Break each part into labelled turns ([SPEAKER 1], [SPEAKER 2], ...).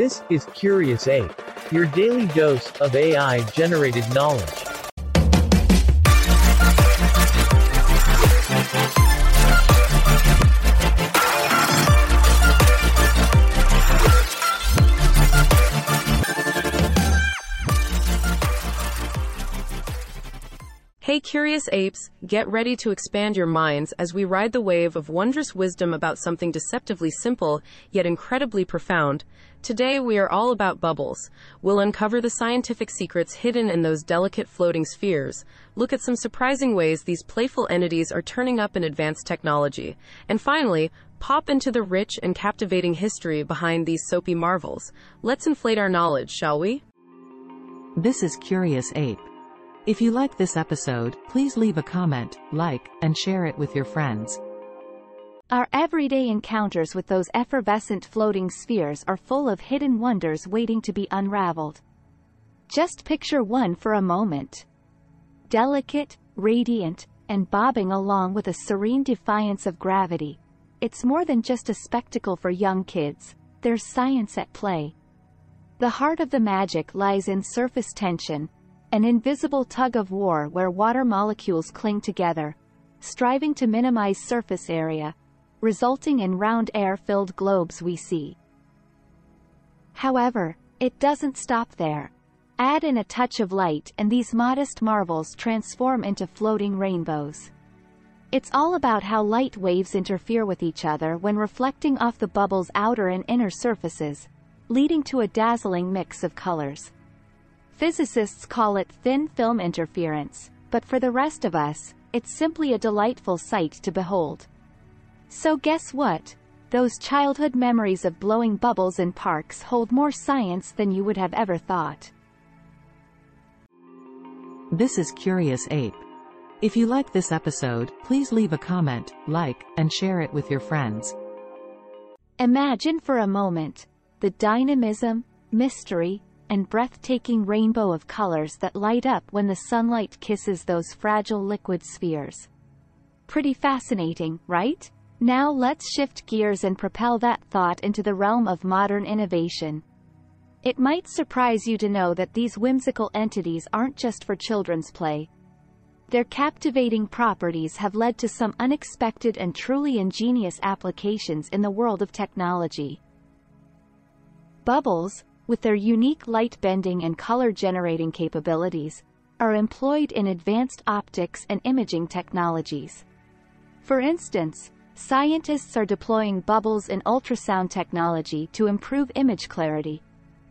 [SPEAKER 1] This is Curious Ape, your daily dose of AI generated knowledge.
[SPEAKER 2] Hey curious apes, get ready to expand your minds as we ride the wave of wondrous wisdom about something deceptively simple, yet incredibly profound. Today we are all about bubbles. We'll uncover the scientific secrets hidden in those delicate floating spheres, look at some surprising ways these playful entities are turning up in advanced technology, and finally, pop into the rich and captivating history behind these soapy marvels. Let's inflate our knowledge, shall we?
[SPEAKER 3] This is Curious Ape. If you like this episode, please leave a comment, like, and share it with your friends.
[SPEAKER 4] Our everyday encounters with those effervescent floating spheres are full of hidden wonders waiting to be unraveled. Just picture one for a moment. Delicate, radiant, and bobbing along with a serene defiance of gravity. It's more than just a spectacle for young kids, there's science at play. The heart of the magic lies in surface tension, an invisible tug of war where water molecules cling together, striving to minimize surface area, resulting in round air-filled globes we see. However, it doesn't stop there. Add in a touch of light and these modest marvels transform into floating rainbows. It's all about how light waves interfere with each other when reflecting off the bubble's outer and inner surfaces, leading to a dazzling mix of colors. Physicists call it thin film interference, but for the rest of us, it's simply a delightful sight to behold. So guess what? Those childhood memories of blowing bubbles in parks hold more science than you would have ever thought.
[SPEAKER 3] This is Curious Ape. If you like this episode, please leave a comment, like, and share it with your friends.
[SPEAKER 4] Imagine for a moment the dynamism, mystery, and breathtaking rainbow of colors that light up when the sunlight kisses those fragile liquid spheres. Pretty fascinating, right? Now let's shift gears and propel that thought into the realm of modern innovation. It might surprise you to know that these whimsical entities aren't just for children's play. Their captivating properties have led to some unexpected and truly ingenious applications in the world of technology. Bubbles, with their unique light bending and color generating capabilities, are employed in advanced optics and imaging technologies. For instance, scientists are deploying bubbles in ultrasound technology to improve image clarity,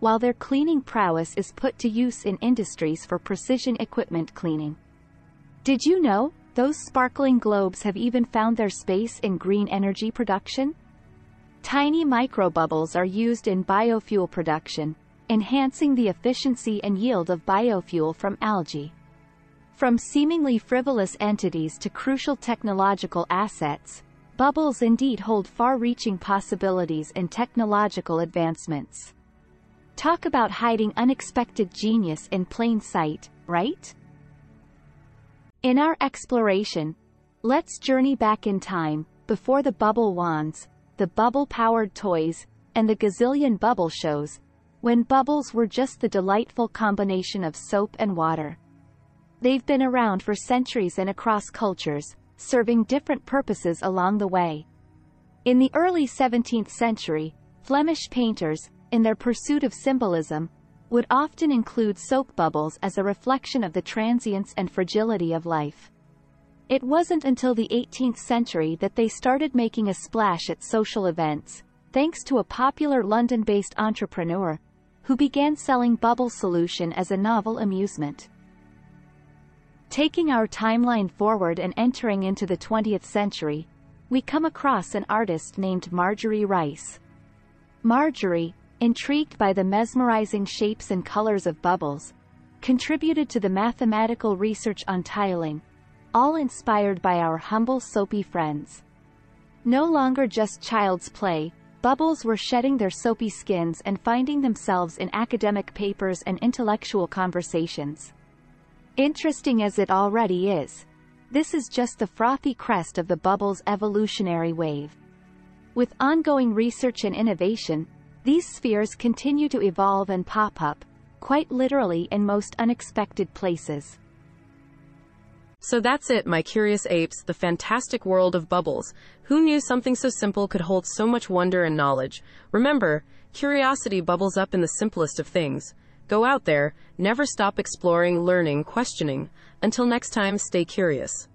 [SPEAKER 4] while their cleaning prowess is put to use in industries for precision equipment cleaning. Did you know, those sparkling globes have even found their space in green energy production? Tiny microbubbles are used in biofuel production, enhancing the efficiency and yield of biofuel from algae. From seemingly frivolous entities to crucial technological assets, bubbles indeed hold far-reaching possibilities and technological advancements. Talk about hiding unexpected genius in plain sight, right? In our exploration, let's journey back in time, before the bubble wands, the bubble-powered toys, and the gazillion bubble shows, when bubbles were just the delightful combination of soap and water. They've been around for centuries and across cultures, serving different purposes along the way. In the early 17th century, Flemish painters, in their pursuit of symbolism, would often include soap bubbles as a reflection of the transience and fragility of life. It wasn't until the 18th century that they started making a splash at social events, thanks to a popular London-based entrepreneur, who began selling bubble solution as a novel amusement. Taking our timeline forward and entering into the 20th century, we come across an artist named Marjorie Rice. Marjorie, intrigued by the mesmerizing shapes and colors of bubbles, contributed to the mathematical research on tiling, all inspired by our humble soapy friends. No longer just child's play, bubbles were shedding their soapy skins and finding themselves in academic papers and intellectual conversations. Interesting as it already is, this is just the frothy crest of the bubble's evolutionary wave. With ongoing research and innovation, These spheres continue to evolve and pop up, quite literally in most unexpected places.
[SPEAKER 2] So that's it, my curious apes, the fantastic world of bubbles. Who knew something so simple could hold so much wonder and knowledge? Remember, curiosity bubbles up in the simplest of things. Go out there, never stop exploring, learning, questioning. Until next time, stay curious.